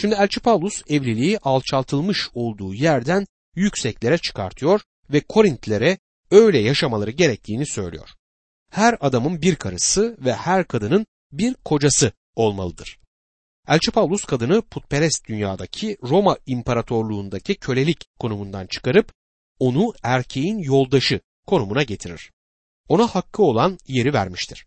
Şimdi Elçi Paulus evliliği alçaltılmış olduğu yerden yükseklere çıkartıyor ve Korintlilere öyle yaşamaları gerektiğini söylüyor. Her adamın bir karısı ve her kadının bir kocası olmalıdır. Elçi Paulus kadını putperest dünyadaki Roma İmparatorluğundaki kölelik konumundan çıkarıp onu erkeğin yoldaşı konumuna getirir. Ona hakkı olan yeri vermiştir.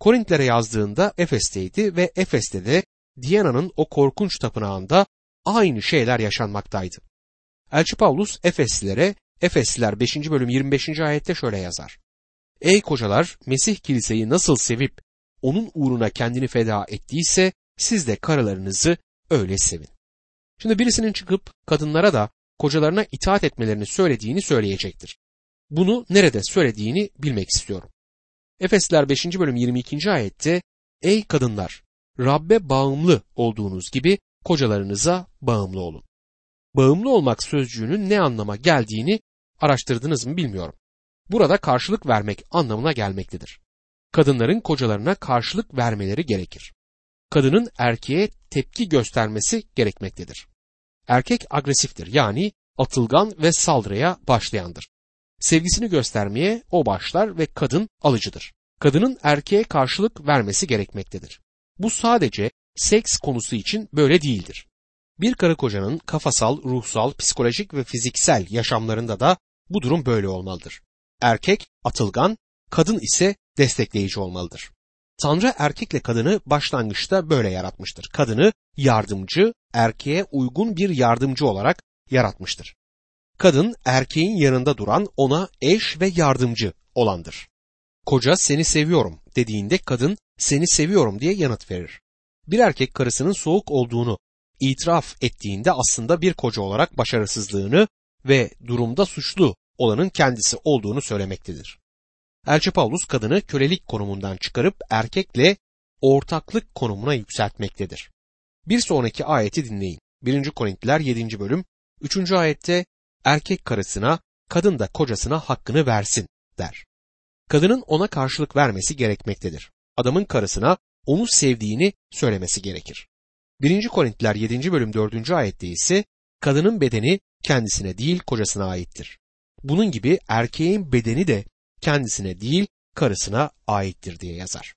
Korintlere yazdığında Efes'teydi ve Efes'te de Diana'nın o korkunç tapınağında aynı şeyler yaşanmaktaydı. Elçi Paulus Efeslilere Efesliler 5. bölüm 25. ayette şöyle yazar. Ey kocalar Mesih kiliseyi nasıl sevip onun uğruna kendini feda ettiyse siz de karılarınızı öyle sevin. Şimdi birisinin çıkıp kadınlara da kocalarına itaat etmelerini söylediğini söyleyecektir. Bunu nerede söylediğini bilmek istiyorum. Efesler 5. bölüm 22. ayette Ey kadınlar Rabbe bağımlı olduğunuz gibi kocalarınıza bağımlı olun. Bağımlı olmak sözcüğünün ne anlama geldiğini araştırdınız mı bilmiyorum. Burada karşılık vermek anlamına gelmektedir. Kadınların kocalarına karşılık vermeleri gerekir. Kadının erkeğe tepki göstermesi gerekmektedir. Erkek agresiftir yani atılgan ve saldırıya başlayandır. Sevgisini göstermeye o başlar ve kadın alıcıdır. Kadının erkeğe karşılık vermesi gerekmektedir. Bu sadece seks konusu için böyle değildir. Bir karı kocanın kafasal, ruhsal, psikolojik ve fiziksel yaşamlarında da bu durum böyle olmalıdır. Erkek atılgan, kadın ise destekleyici olmalıdır. Tanrı erkekle kadını başlangıçta böyle yaratmıştır. Kadını yardımcı, erkeğe uygun bir yardımcı olarak yaratmıştır. Kadın erkeğin yanında duran ona eş ve yardımcı olandır. Koca seni seviyorum dediğinde kadın seni seviyorum diye yanıt verir. Bir erkek karısının soğuk olduğunu itiraf ettiğinde aslında bir koca olarak başarısızlığını ve durumda suçlu olanın kendisi olduğunu söylemektedir. Elçi Paulus kadını kölelik konumundan çıkarıp erkekle ortaklık konumuna yükseltmektedir. Bir sonraki ayeti dinleyin. 1. Korintiler 7. bölüm 3. ayette erkek karısına, kadın da kocasına hakkını versin der. Kadının ona karşılık vermesi gerekmektedir. Adamın karısına onu sevdiğini söylemesi gerekir. 1. Korintiler 7. bölüm 4. ayette ise kadının bedeni kendisine değil kocasına aittir. Bunun gibi erkeğin bedeni de kendisine değil karısına aittir diye yazar.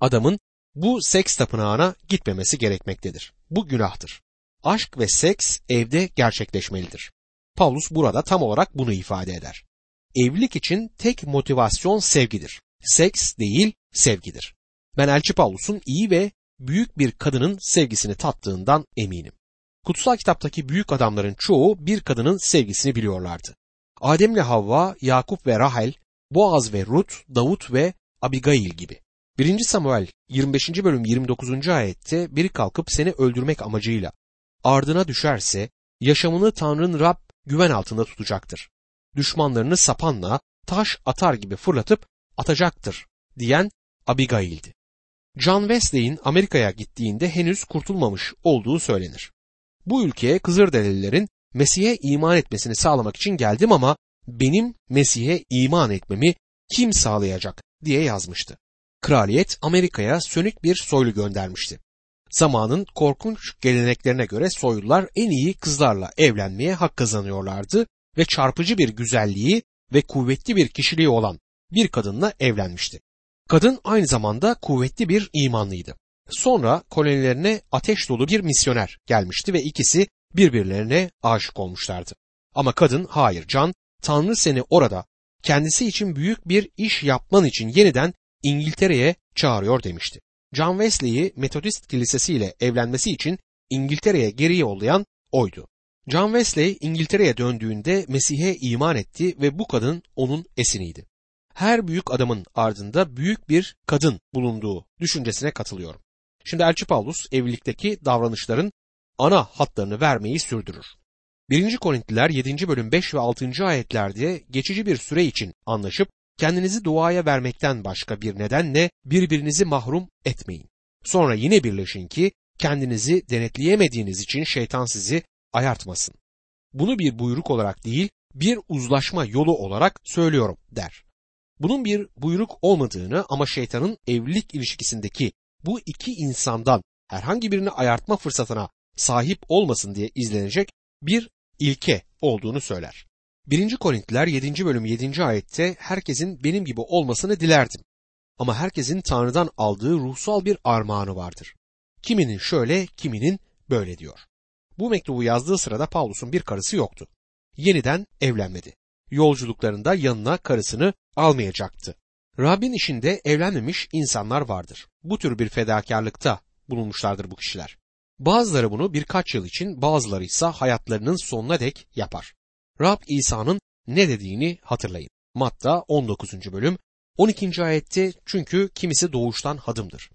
Adamın bu seks tapınağına gitmemesi gerekmektedir. Bu günahtır. Aşk ve seks evde gerçekleşmelidir. Paulus burada tam olarak bunu ifade eder. Evlilik için tek motivasyon sevgidir. Seks değil, sevgidir. Ben Elçi Paulus'un iyi ve büyük bir kadının sevgisini tattığından eminim. Kutsal kitaptaki büyük adamların çoğu bir kadının sevgisini biliyorlardı. Adem'le Havva, Yakup ve Rahel, Boaz ve Rut, Davut ve Abigail gibi. 1. Samuel 25. bölüm 29. ayette biri kalkıp seni öldürmek amacıyla ardına düşerse yaşamını Tanrı'nın Rab güven altında tutacaktır. Düşmanlarını sapanla taş atar gibi fırlatıp atacaktır diyen Abigail'di. John Wesley'in Amerika'ya gittiğinde henüz kurtulmamış olduğu söylenir. Bu ülkeye Kızılderililerin Mesih'e iman etmesini sağlamak için geldim ama benim Mesih'e iman etmemi kim sağlayacak diye yazmıştı. Kraliyet Amerika'ya sönük bir soylu göndermişti. Zamanın korkunç geleneklerine göre soylular en iyi kızlarla evlenmeye hak kazanıyorlardı ve çarpıcı bir güzelliği ve kuvvetli bir kişiliği olan bir kadınla evlenmişti. Kadın aynı zamanda kuvvetli bir imanlıydı. Sonra kolonilerine ateş dolu bir misyoner gelmişti ve ikisi birbirlerine aşık olmuşlardı. Ama kadın hayır Can Tanrı seni orada kendisi için büyük bir iş yapman için yeniden İngiltere'ye çağırıyor demişti. John Wesley'i Metodist Kilisesi ile evlenmesi için İngiltere'ye geri yollayan oydu. John Wesley İngiltere'ye döndüğünde Mesih'e iman etti ve bu kadın onun esiniydi. Her büyük adamın ardında büyük bir kadın bulunduğu düşüncesine katılıyorum. Şimdi Elçi Paulus evlilikteki davranışların ana hatlarını vermeyi sürdürür. 1. Korintliler 7. bölüm 5 ve 6. ayetlerde geçici bir süre için anlaşıp kendinizi duaya vermekten başka bir nedenle birbirinizi mahrum etmeyin. Sonra yine birleşin ki kendinizi denetleyemediğiniz için şeytan sizi ayartmasın. Bunu bir buyruk olarak değil, bir uzlaşma yolu olarak söylüyorum der. Bunun bir buyruk olmadığını ama şeytanın evlilik ilişkisindeki bu iki insandan herhangi birini ayartma fırsatına sahip olmasın diye izlenecek bir ilke olduğunu söyler. 1. Korintiler 7. bölüm 7. ayette herkesin benim gibi olmasını dilerdim. Ama herkesin Tanrı'dan aldığı ruhsal bir armağanı vardır. Kiminin şöyle, kiminin böyle diyor. Bu mektubu yazdığı sırada Pavlus'un bir karısı yoktu. Yeniden evlenmedi. Yolculuklarında yanına karısını almayacaktı. Rabbin işinde evlenmemiş insanlar vardır. Bu tür bir fedakarlıkta bulunmuşlardır bu kişiler. Bazıları bunu birkaç yıl için, bazıları ise hayatlarının sonuna dek yapar. Rab İsa'nın ne dediğini hatırlayın. Matta 19. bölüm 12. ayette çünkü kimisi doğuştan hadımdır.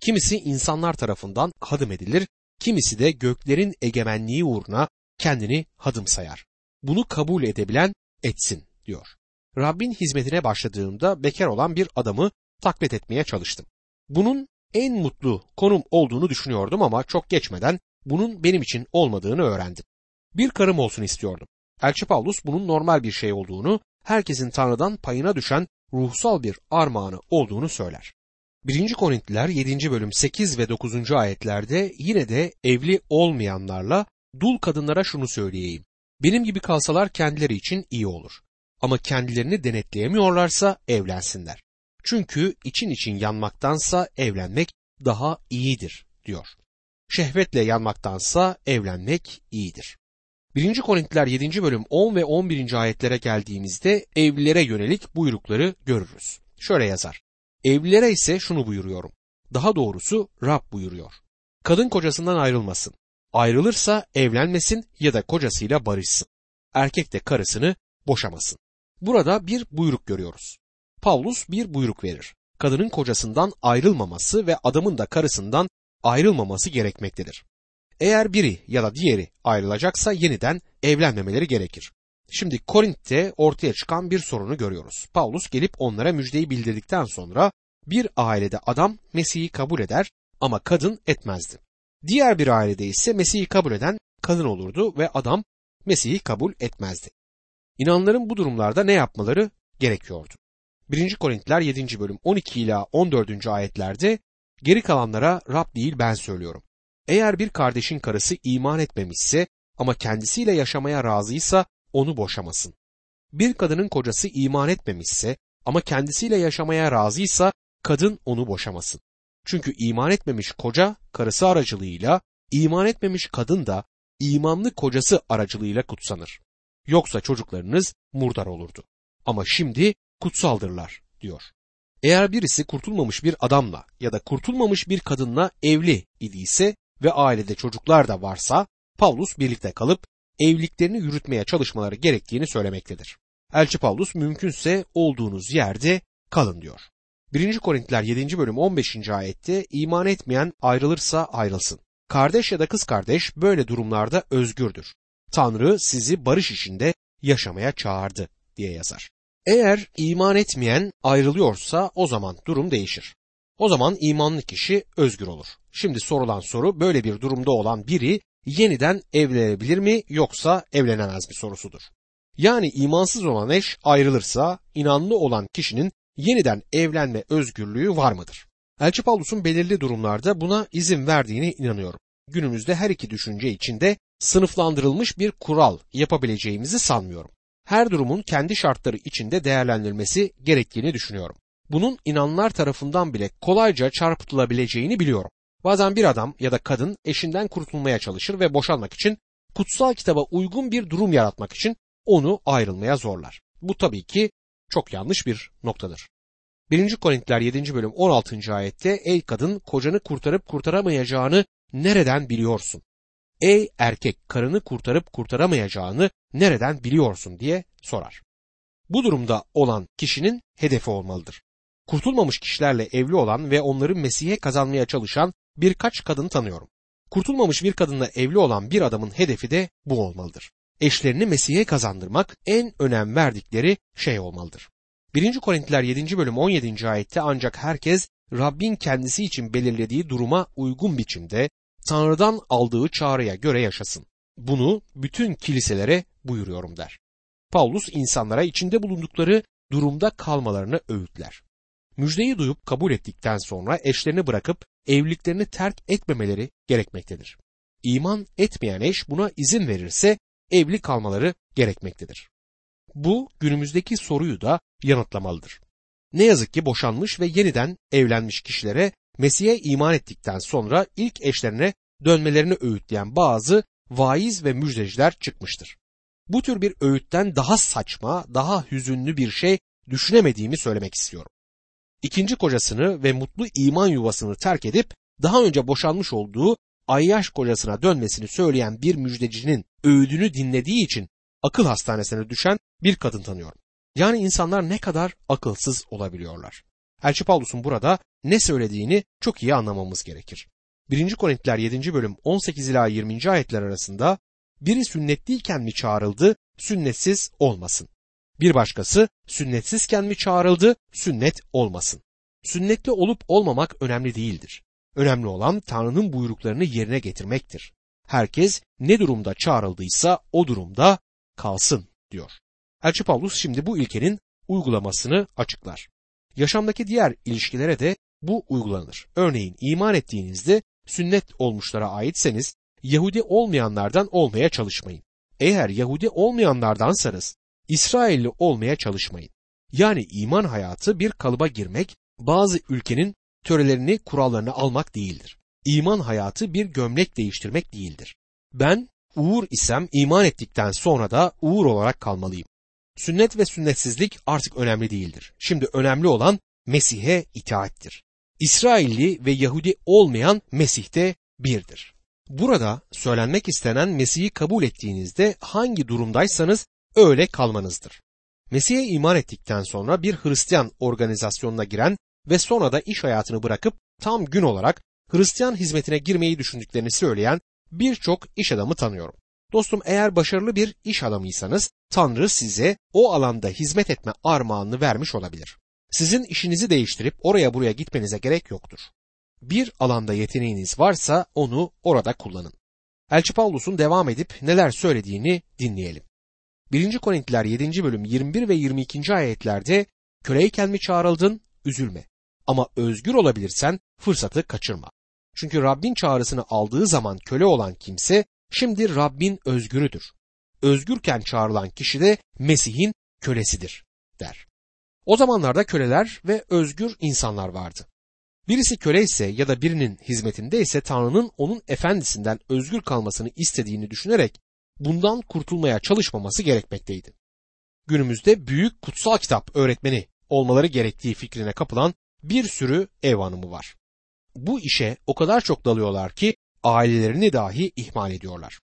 Kimisi insanlar tarafından hadım edilir, kimisi de göklerin egemenliği uğruna kendini hadım sayar. Bunu kabul edebilen etsin diyor. Rabbin hizmetine başladığımda bekar olan bir adamı taklit etmeye çalıştım. Bunun en mutlu konum olduğunu düşünüyordum ama çok geçmeden bunun benim için olmadığını öğrendim. Bir karım olsun istiyordum. Elçi Paulus bunun normal bir şey olduğunu, herkesin Tanrı'dan payına düşen ruhsal bir armağanı olduğunu söyler. 1. Korintliler 7. bölüm 8 ve 9. ayetlerde yine de evli olmayanlarla dul kadınlara şunu söyleyeyim. Benim gibi kalsalar kendileri için iyi olur. Ama kendilerini denetleyemiyorlarsa evlensinler. Çünkü için için yanmaktansa evlenmek daha iyidir diyor. Şehvetle yanmaktansa evlenmek iyidir. 1. Korintiler 7. bölüm 10 ve 11. ayetlere geldiğimizde evlilere yönelik buyrukları görürüz. Şöyle yazar. Evlilere ise şunu buyuruyorum. Daha doğrusu Rab buyuruyor. Kadın kocasından ayrılmasın. Ayrılırsa evlenmesin ya da kocasıyla barışsın. Erkek de karısını boşamasın. Burada bir buyruk görüyoruz. Paulus bir buyruk verir. Kadının kocasından ayrılmaması ve adamın da karısından ayrılmaması gerekmektedir. Eğer biri ya da diğeri ayrılacaksa yeniden evlenmemeleri gerekir. Şimdi Korint'te ortaya çıkan bir sorunu görüyoruz. Paulus gelip onlara müjdeyi bildirdikten sonra bir ailede adam Mesih'i kabul eder ama kadın etmezdi. Diğer bir ailede ise Mesih'i kabul eden kadın olurdu ve adam Mesih'i kabul etmezdi. İnanların bu durumlarda ne yapmaları gerekiyordu? 1. Korintiler 7. bölüm 12 ila 14. ayetlerde geri kalanlara Rab değil ben söylüyorum. Eğer bir kardeşin karısı iman etmemişse ama kendisiyle yaşamaya razıysa onu boşamasın. Bir kadının kocası iman etmemişse ama kendisiyle yaşamaya razıysa kadın onu boşamasın. Çünkü iman etmemiş koca karısı aracılığıyla, iman etmemiş kadın da imanlı kocası aracılığıyla kutsanır. Yoksa çocuklarınız murdar olurdu. Ama şimdi kutsaldırlar diyor. Eğer birisi kurtulmamış bir adamla ya da kurtulmamış bir kadınla evli idiyse ve ailede çocuklar da varsa Paulus birlikte kalıp evliliklerini yürütmeye çalışmaları gerektiğini söylemektedir. Elçi Paulus mümkünse olduğunuz yerde kalın diyor. 1. Korintiler 7. bölüm 15. ayette iman etmeyen ayrılırsa ayrılsın. Kardeş ya da kız kardeş böyle durumlarda özgürdür. Tanrı sizi barış içinde yaşamaya çağırdı diye yazar. Eğer iman etmeyen ayrılıyorsa o zaman durum değişir. O zaman imanlı kişi özgür olur. Şimdi sorulan soru böyle bir durumda olan biri yeniden evlenebilir mi yoksa evlenemez mi sorusudur. Yani imansız olan eş ayrılırsa inanlı olan kişinin yeniden evlenme özgürlüğü var mıdır? Elçi Paulus'un belirli durumlarda buna izin verdiğine inanıyorum. Günümüzde her iki düşünce içinde sınıflandırılmış bir kural yapabileceğimizi sanmıyorum. Her durumun kendi şartları içinde değerlendirilmesi gerektiğini düşünüyorum. Bunun inanlar tarafından bile kolayca çarpıtılabileceğini biliyorum. Bazen bir adam ya da kadın eşinden kurtulmaya çalışır ve boşanmak için kutsal kitaba uygun bir durum yaratmak için onu ayrılmaya zorlar. Bu tabii ki çok yanlış bir noktadır. 1. Korintiler 7. bölüm 16. ayette ey kadın kocanı kurtarıp kurtaramayacağını nereden biliyorsun? Ey erkek karını kurtarıp kurtaramayacağını nereden biliyorsun diye sorar. Bu durumda olan kişinin hedefi olmalıdır. Kurtulmamış kişilerle evli olan ve onları Mesih'e kazanmaya çalışan birkaç kadın tanıyorum. Kurtulmamış bir kadınla evli olan bir adamın hedefi de bu olmalıdır. Eşlerini Mesih'e kazandırmak en önem verdikleri şey olmalıdır. 1. Korintiler 7. bölüm 17. ayette ancak herkes Rabbin kendisi için belirlediği duruma uygun biçimde Tanrı'dan aldığı çağrıya göre yaşasın. Bunu bütün kiliselere buyuruyorum der. Paulus insanlara içinde bulundukları durumda kalmalarını öğütler. Müjdeyi duyup kabul ettikten sonra eşlerini bırakıp evliliklerini terk etmemeleri gerekmektedir. İman etmeyen eş buna izin verirse evli kalmaları gerekmektedir. Bu günümüzdeki soruyu da yanıtlamalıdır. Ne yazık ki boşanmış ve yeniden evlenmiş kişilere Mesih'e iman ettikten sonra ilk eşlerine dönmelerini öğütleyen bazı vaiz ve müjdeciler çıkmıştır. Bu tür bir öğütten daha saçma, daha hüzünlü bir şey düşünemediğimi söylemek istiyorum. İkinci kocasını ve mutlu iman yuvasını terk edip daha önce boşanmış olduğu ayyaş kocasına dönmesini söyleyen bir müjdecinin öğüdünü dinlediği için akıl hastanesine düşen bir kadın tanıyorum. Yani insanlar ne kadar akılsız olabiliyorlar. Elçi Paulus'un burada ne söylediğini çok iyi anlamamız gerekir. 1. Korintiler 7. bölüm 18 ila 20. ayetler arasında biri sünnetliyken mi çağrıldı, sünnetsiz olmasın. Bir başkası sünnetsizken mi çağrıldı, sünnet olmasın. Sünnetli olup olmamak önemli değildir. Önemli olan Tanrı'nın buyruklarını yerine getirmektir. Herkes ne durumda çağrıldıysa o durumda kalsın diyor. Elçi Pavlus şimdi bu ilkenin uygulamasını açıklar. Yaşamdaki diğer ilişkilere de bu uygulanır. Örneğin iman ettiğinizde sünnet olmuşlara aitseniz Yahudi olmayanlardan olmaya çalışmayın. Eğer Yahudi olmayanlardansanız İsrailli olmaya çalışmayın. Yani iman hayatı bir kalıba girmek, bazı ülkenin törelerini, kurallarını almak değildir. İman hayatı bir gömlek değiştirmek değildir. Ben Uğur isem iman ettikten sonra da Uğur olarak kalmalıyım. Sünnet ve sünnetsizlik artık önemli değildir. Şimdi önemli olan Mesih'e itaattir. İsrailli ve Yahudi olmayan Mesih'te birdir. Burada söylenmek istenen Mesih'i kabul ettiğinizde hangi durumdaysanız öyle kalmanızdır. Mesih'e iman ettikten sonra bir Hristiyan organizasyonuna giren ve sonra da iş hayatını bırakıp tam gün olarak Hristiyan hizmetine girmeyi düşündüklerini söyleyen birçok iş adamı tanıyorum. Dostum eğer başarılı bir iş adamıysanız Tanrı size o alanda hizmet etme armağanını vermiş olabilir. Sizin işinizi değiştirip oraya buraya gitmenize gerek yoktur. Bir alanda yeteneğiniz varsa onu orada kullanın. Elçi Pavlus'un devam edip neler söylediğini dinleyelim. 1. Korintiler 7. bölüm 21 ve 22. ayetlerde köleyken mi çağrıldın? Üzülme. Ama özgür olabilirsen fırsatı kaçırma. Çünkü Rabbin çağrısını aldığı zaman köle olan kimse şimdi Rabbin özgürüdür. Özgürken çağrılan kişi de Mesih'in kölesidir der. O zamanlarda köleler ve özgür insanlar vardı. Birisi köle ise ya da birinin hizmetinde ise Tanrı'nın onun efendisinden özgür kalmasını istediğini düşünerek bundan kurtulmaya çalışmaması gerekmekteydi. Günümüzde büyük kutsal kitap öğretmeni olmaları gerektiği fikrine kapılan bir sürü ev hanımı var. Bu işe o kadar çok dalıyorlar ki ailelerini dahi ihmal ediyorlar.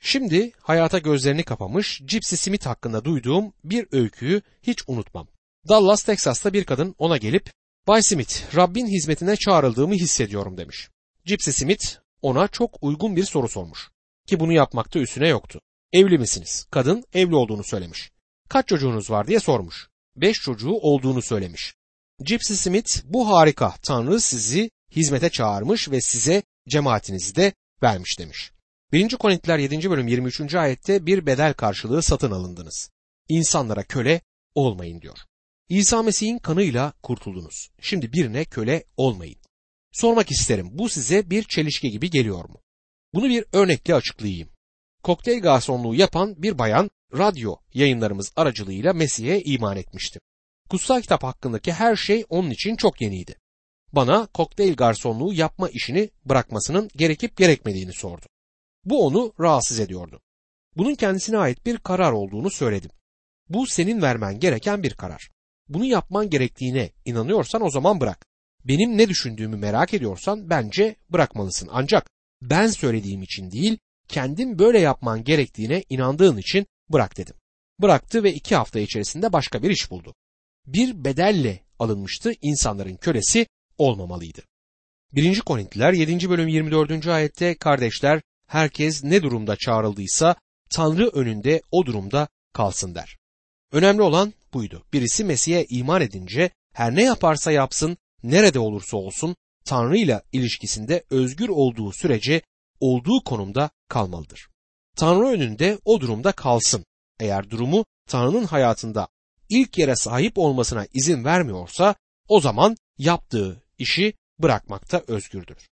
Şimdi hayata gözlerini kapamış Gypsy Smith hakkında duyduğum bir öyküyü hiç unutmam. Dallas, Texas'ta bir kadın ona gelip Bay Smith, Rabbin hizmetine çağrıldığımı hissediyorum demiş. Gypsy Smith ona çok uygun bir soru sormuş. Ki bunu yapmakta üstüne yoktu. Evli misiniz? Kadın evli olduğunu söylemiş. Kaç çocuğunuz var diye sormuş. Beş çocuğu olduğunu söylemiş. Gypsy Smith bu harika Tanrı sizi hizmete çağırmış ve size cemaatinizi de vermiş demiş. 1. Korintiler 7. bölüm 23. ayette bir bedel karşılığı satın alındınız. İnsanlara köle olmayın diyor. İsa Mesih'in kanıyla kurtuldunuz. Şimdi birine köle olmayın. Sormak isterim bu size bir çelişki gibi geliyor mu? Bunu bir örnekle açıklayayım. Kokteyl garsonluğu yapan bir bayan radyo yayınlarımız aracılığıyla Mesih'e iman etmişti. Kutsal kitap hakkındaki her şey onun için çok yeniydi. Bana kokteyl garsonluğu yapma işini bırakmasının gerekip gerekmediğini sordu. Bu onu rahatsız ediyordu. Bunun kendisine ait bir karar olduğunu söyledim. Bu senin vermen gereken bir karar. Bunu yapman gerektiğine inanıyorsan o zaman bırak. Benim ne düşündüğümü merak ediyorsan bence bırakmalısın. Ancak ben söylediğim için değil, kendin böyle yapman gerektiğine inandığın için bırak dedim. Bıraktı ve iki hafta içerisinde başka bir iş buldu. Bir bedelle alınmıştı, insanların kölesi olmamalıydı. 1. Korintliler 7. bölüm 24. ayette kardeşler herkes ne durumda çağrıldıysa Tanrı önünde o durumda kalsın der. Önemli olan buydu. Birisi Mesih'e iman edince her ne yaparsa yapsın, nerede olursa olsun Tanrı ile ilişkisinde özgür olduğu sürece olduğu konumda kalmalıdır. Tanrı önünde o durumda kalsın. Eğer durumu Tanrı'nın hayatında ilk yere sahip olmasına izin vermiyorsa o zaman yaptığı işi bırakmakta özgürdür.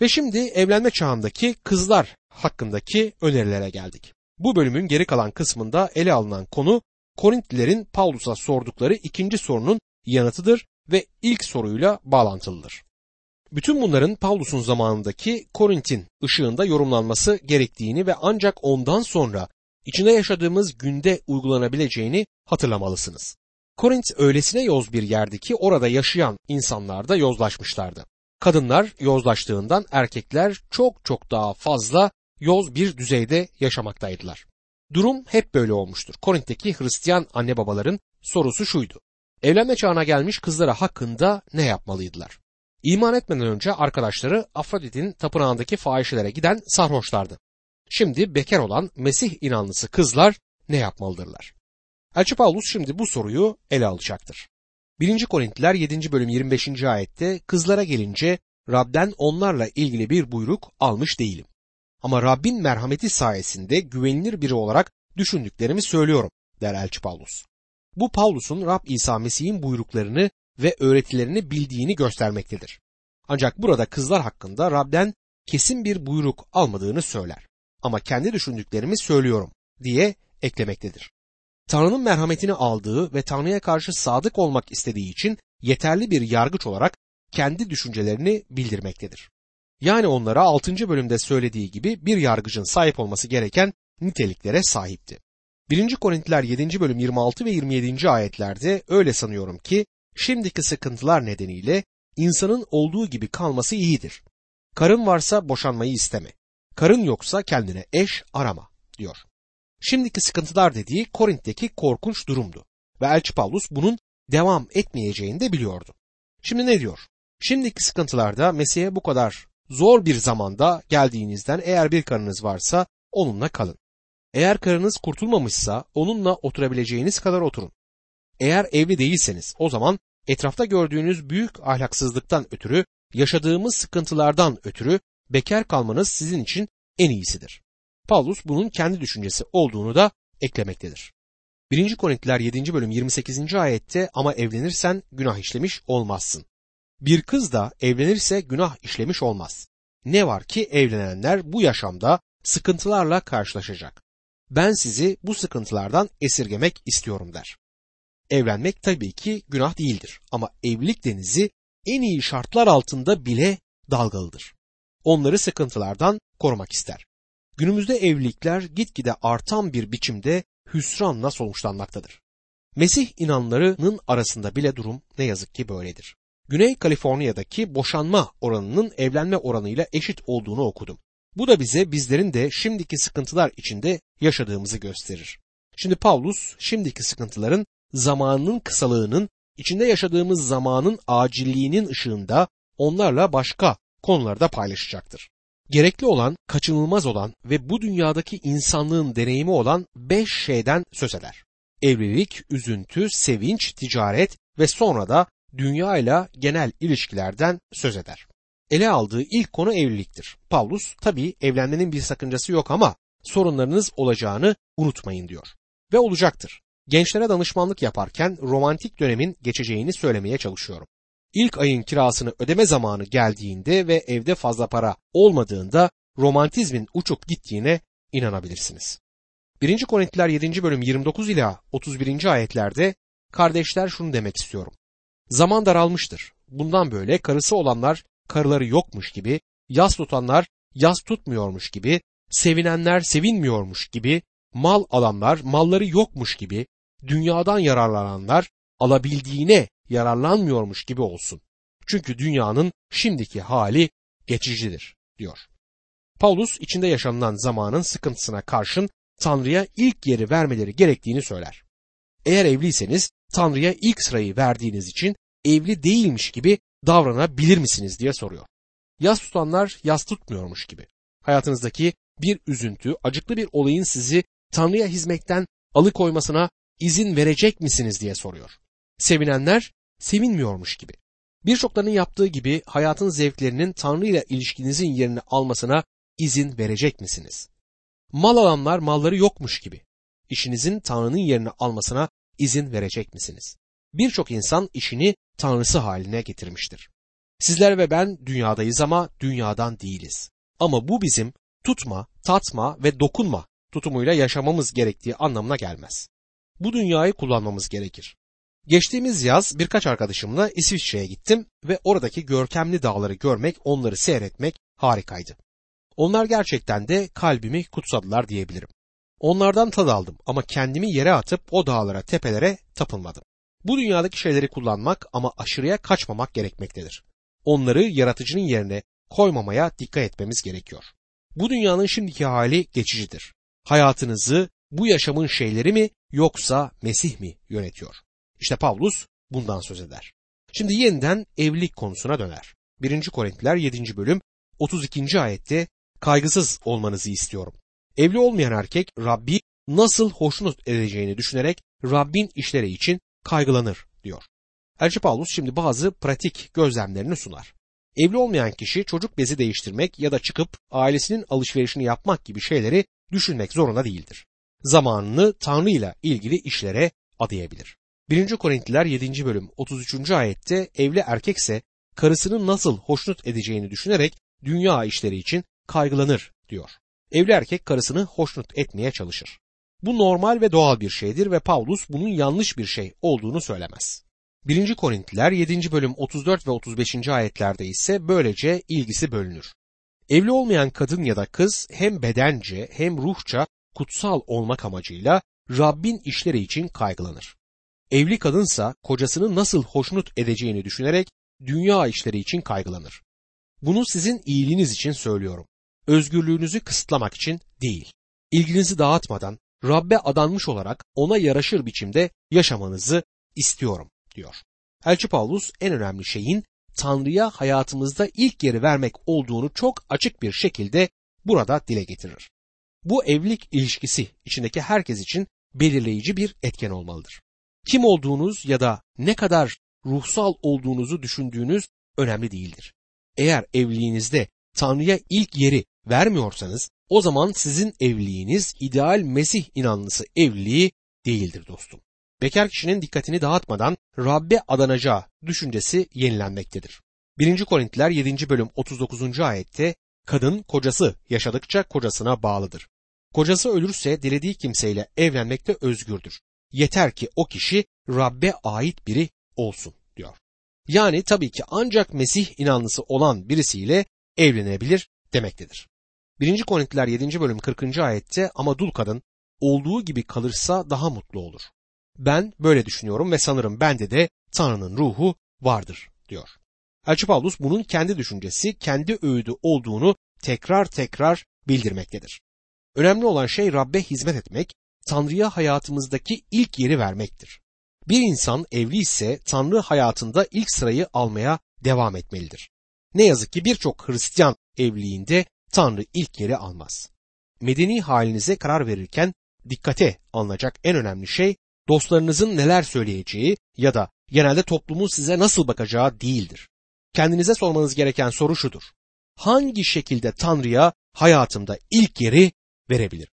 Ve şimdi evlenme çağındaki kızlar hakkındaki önerilere geldik. Bu bölümün geri kalan kısmında ele alınan konu Korintlilerin Paulus'a sordukları ikinci sorunun yanıtıdır ve ilk soruyla bağlantılıdır. Bütün bunların Paulus'un zamanındaki Korint'in ışığında yorumlanması gerektiğini ve ancak ondan sonra içinde yaşadığımız günde uygulanabileceğini hatırlamalısınız. Korint öylesine yoz bir yerdi ki orada yaşayan insanlar da yozlaşmışlardı. Kadınlar yozlaştığından erkekler çok çok daha fazla yoz bir düzeyde yaşamaktaydılar. Durum hep böyle olmuştur. Korint'teki Hristiyan anne babaların sorusu şuydu. Evlenme çağına gelmiş kızlara hakkında ne yapmalıydılar? İman etmeden önce arkadaşları Afrodit'in tapınağındaki fahişelere giden sarhoşlardı. Şimdi bekar olan Mesih inanlısı kızlar ne yapmalıdırlar? Elçi Paulus şimdi bu soruyu ele alacaktır. 1. Korintliler 7. bölüm 25. ayette kızlara gelince Rab'den onlarla ilgili bir buyruk almış değilim. Ama Rabbin merhameti sayesinde güvenilir biri olarak düşündüklerimi söylüyorum der Elçi Paulus. Bu Paulus'un Rab İsa Mesih'in buyruklarını ve öğretilerini bildiğini göstermektedir. Ancak burada kızlar hakkında Rab'den kesin bir buyruk almadığını söyler. Ama kendi düşündüklerimi söylüyorum diye eklemektedir. Tanrı'nın merhametini aldığı ve Tanrı'ya karşı sadık olmak istediği için yeterli bir yargıç olarak kendi düşüncelerini bildirmektedir. Yani onlara 6. bölümde söylediği gibi bir yargıcın sahip olması gereken niteliklere sahipti. 1. Korintiler 7. bölüm 26 ve 27. ayetlerde öyle sanıyorum ki şimdiki sıkıntılar nedeniyle insanın olduğu gibi kalması iyidir. Karın varsa boşanmayı isteme. Karın yoksa kendine eş arama diyor. Şimdiki sıkıntılar dediği Korint'teki korkunç durumdu ve Elçi Paulus bunun devam etmeyeceğini de biliyordu. Şimdi ne diyor? Şimdiki sıkıntılarda Mesih'e bu kadar zor bir zamanda geldiğinizden eğer bir karınız varsa onunla kalın. Eğer karınız kurtulmamışsa onunla oturabileceğiniz kadar oturun. Eğer evli değilseniz o zaman etrafta gördüğünüz büyük ahlaksızlıktan ötürü, yaşadığımız sıkıntılardan ötürü bekar kalmanız sizin için en iyisidir. Paulus bunun kendi düşüncesi olduğunu da eklemektedir. 1. Korintiler 7. bölüm 28. ayette ama evlenirsen günah işlemiş olmazsın. Bir kız da evlenirse günah işlemiş olmaz. Ne var ki evlenenler bu yaşamda sıkıntılarla karşılaşacak. Ben sizi bu sıkıntılardan esirgemek istiyorum der. Evlenmek tabii ki günah değildir ama evlilik denizi en iyi şartlar altında bile dalgalıdır. Onları sıkıntılardan korumak ister. Günümüzde evlilikler gitgide artan bir biçimde hüsranla sonuçlanmaktadır. Mesih inanlarının arasında bile durum ne yazık ki böyledir. Güney Kaliforniya'daki boşanma oranının evlenme oranıyla eşit olduğunu okudum. Bu da bize bizlerin de şimdiki sıkıntılar içinde yaşadığımızı gösterir. Şimdi Paulus şimdiki sıkıntıların zamanının kısalığının, içinde yaşadığımız zamanın acilliğinin ışığında onlarla başka konularda paylaşacaktır. Gerekli olan, kaçınılmaz olan ve bu dünyadaki insanlığın deneyimi olan beş şeyden söz eder. Evlilik, üzüntü, sevinç, ticaret ve sonra da dünya ile genel ilişkilerden söz eder. Ele aldığı ilk konu evliliktir. Paulus tabi evlenmenin bir sakıncası yok ama sorunlarınız olacağını unutmayın diyor. Ve olacaktır. Gençlere danışmanlık yaparken romantik dönemin geçeceğini söylemeye çalışıyorum. İlk ayın kirasını ödeme zamanı geldiğinde ve evde fazla para olmadığında romantizmin uçup gittiğine inanabilirsiniz. 1. Korintiler 7. bölüm 29 ila 31. ayetlerde kardeşler şunu demek istiyorum. Zaman daralmıştır. Bundan böyle karısı olanlar karıları yokmuş gibi, yas tutanlar yas tutmuyormuş gibi, sevinenler sevinmiyormuş gibi, mal alanlar malları yokmuş gibi, dünyadan yararlananlar alabildiğine yararlanmıyormuş gibi olsun. Çünkü dünyanın şimdiki hali geçicidir diyor. Paulus içinde yaşanılan zamanın sıkıntısına karşın Tanrı'ya ilk yeri vermeleri gerektiğini söyler. Eğer evliyseniz Tanrı'ya ilk sırayı verdiğiniz için evli değilmiş gibi davranabilir misiniz diye soruyor. Yas tutanlar yas tutmuyormuş gibi. Hayatınızdaki bir üzüntü, acıklı bir olayın sizi Tanrı'ya hizmetten alıkoymasına izin verecek misiniz diye soruyor. Sevinenler sevinmiyormuş gibi. Birçoklarının yaptığı gibi hayatın zevklerinin Tanrı ile ilişkinizin yerini almasına izin verecek misiniz? Mal alanlar malları yokmuş gibi. İşinizin Tanrı'nın yerini almasına izin verecek misiniz? Birçok insan işini tanrısı haline getirmiştir. Sizler ve ben dünyadayız ama dünyadan değiliz. Ama bu bizim tutma, tatma ve dokunma tutumuyla yaşamamız gerektiği anlamına gelmez. Bu dünyayı kullanmamız gerekir. Geçtiğimiz yaz birkaç arkadaşımla İsviçre'ye gittim ve oradaki görkemli dağları görmek, onları seyretmek harikaydı. Onlar gerçekten de kalbimi kutsadılar diyebilirim. Onlardan tad aldım ama kendimi yere atıp o dağlara, tepelere tapınmadım. Bu dünyadaki şeyleri kullanmak ama aşırıya kaçmamak gerekmektedir. Onları yaratıcının yerine koymamaya dikkat etmemiz gerekiyor. Bu dünyanın şimdiki hali geçicidir. Hayatınızı bu yaşamın şeyleri mi yoksa Mesih mi yönetiyor? İşte Pavlus bundan söz eder. Şimdi yeniden evlilik konusuna döner. 1. Korintiler 7. bölüm 32. ayette kaygısız olmanızı istiyorum. Evli olmayan erkek Rabbi nasıl hoşnut edeceğini düşünerek Rabbin işleri için kaygılanır diyor. Elçi Paulus şimdi bazı pratik gözlemlerini sunar. Evli olmayan kişi çocuk bezi değiştirmek ya da çıkıp ailesinin alışverişini yapmak gibi şeyleri düşünmek zorunda değildir. Zamanını Tanrı ile ilgili işlere adayabilir. 1. Korintliler 7. bölüm 33. ayette evli erkekse karısının nasıl hoşnut edeceğini düşünerek dünya işleri için kaygılanır diyor. Evli erkek karısını hoşnut etmeye çalışır. Bu normal ve doğal bir şeydir ve Paulus bunun yanlış bir şey olduğunu söylemez. 1. Korintliler 7. bölüm 34 ve 35. ayetlerde ise böylece ilgisi bölünür. Evli olmayan kadın ya da kız hem bedence hem ruhça kutsal olmak amacıyla Rabbin işleri için kaygılanır. Evli kadınsa kocasını nasıl hoşnut edeceğini düşünerek dünya işleri için kaygılanır. Bunu sizin iyiliğiniz için söylüyorum. Özgürlüğünüzü kısıtlamak için değil. İlginizi dağıtmadan Rabbe adanmış olarak ona yaraşır biçimde yaşamanızı istiyorum diyor. Elçi Paulus en önemli şeyin Tanrı'ya hayatımızda ilk yeri vermek olduğunu çok açık bir şekilde burada dile getirir. Bu evlilik ilişkisi içindeki herkes için belirleyici bir etken olmalıdır. Kim olduğunuz ya da ne kadar ruhsal olduğunuzu düşündüğünüz önemli değildir. Eğer evliliğinizde Tanrı'ya ilk yeri vermiyorsanız o zaman sizin evliliğiniz ideal Mesih inanlısı evliliği değildir dostum. Bekar kişinin dikkatini dağıtmadan Rabbe adanacağı düşüncesi yenilenmektedir. 1. Korintiler 7. bölüm 39. ayette kadın kocası yaşadıkça kocasına bağlıdır. Kocası ölürse dilediği kimseyle evlenmekte özgürdür. Yeter ki o kişi Rabbe ait biri olsun diyor. Yani tabii ki ancak Mesih inanlısı olan birisiyle evlenebilir demektedir. 1. Korintiler 7. bölüm 40. ayette ama dul kadın olduğu gibi kalırsa daha mutlu olur. Ben böyle düşünüyorum ve sanırım bende de Tanrı'nın ruhu vardır diyor. Elçi Paulus bunun kendi düşüncesi, kendi öğüdü olduğunu tekrar tekrar bildirmektedir. Önemli olan şey Rabbe hizmet etmek, Tanrı'ya hayatımızdaki ilk yeri vermektir. Bir insan evli ise Tanrı hayatında ilk sırayı almaya devam etmelidir. Ne yazık ki birçok Hristiyan evliliğinde Tanrı ilk yeri almaz. Medeni halinize karar verirken dikkate alınacak en önemli şey dostlarınızın neler söyleyeceği ya da genelde toplumun size nasıl bakacağı değildir. Kendinize sormanız gereken soru şudur. Hangi şekilde Tanrı'ya hayatımda ilk yeri verebilirim?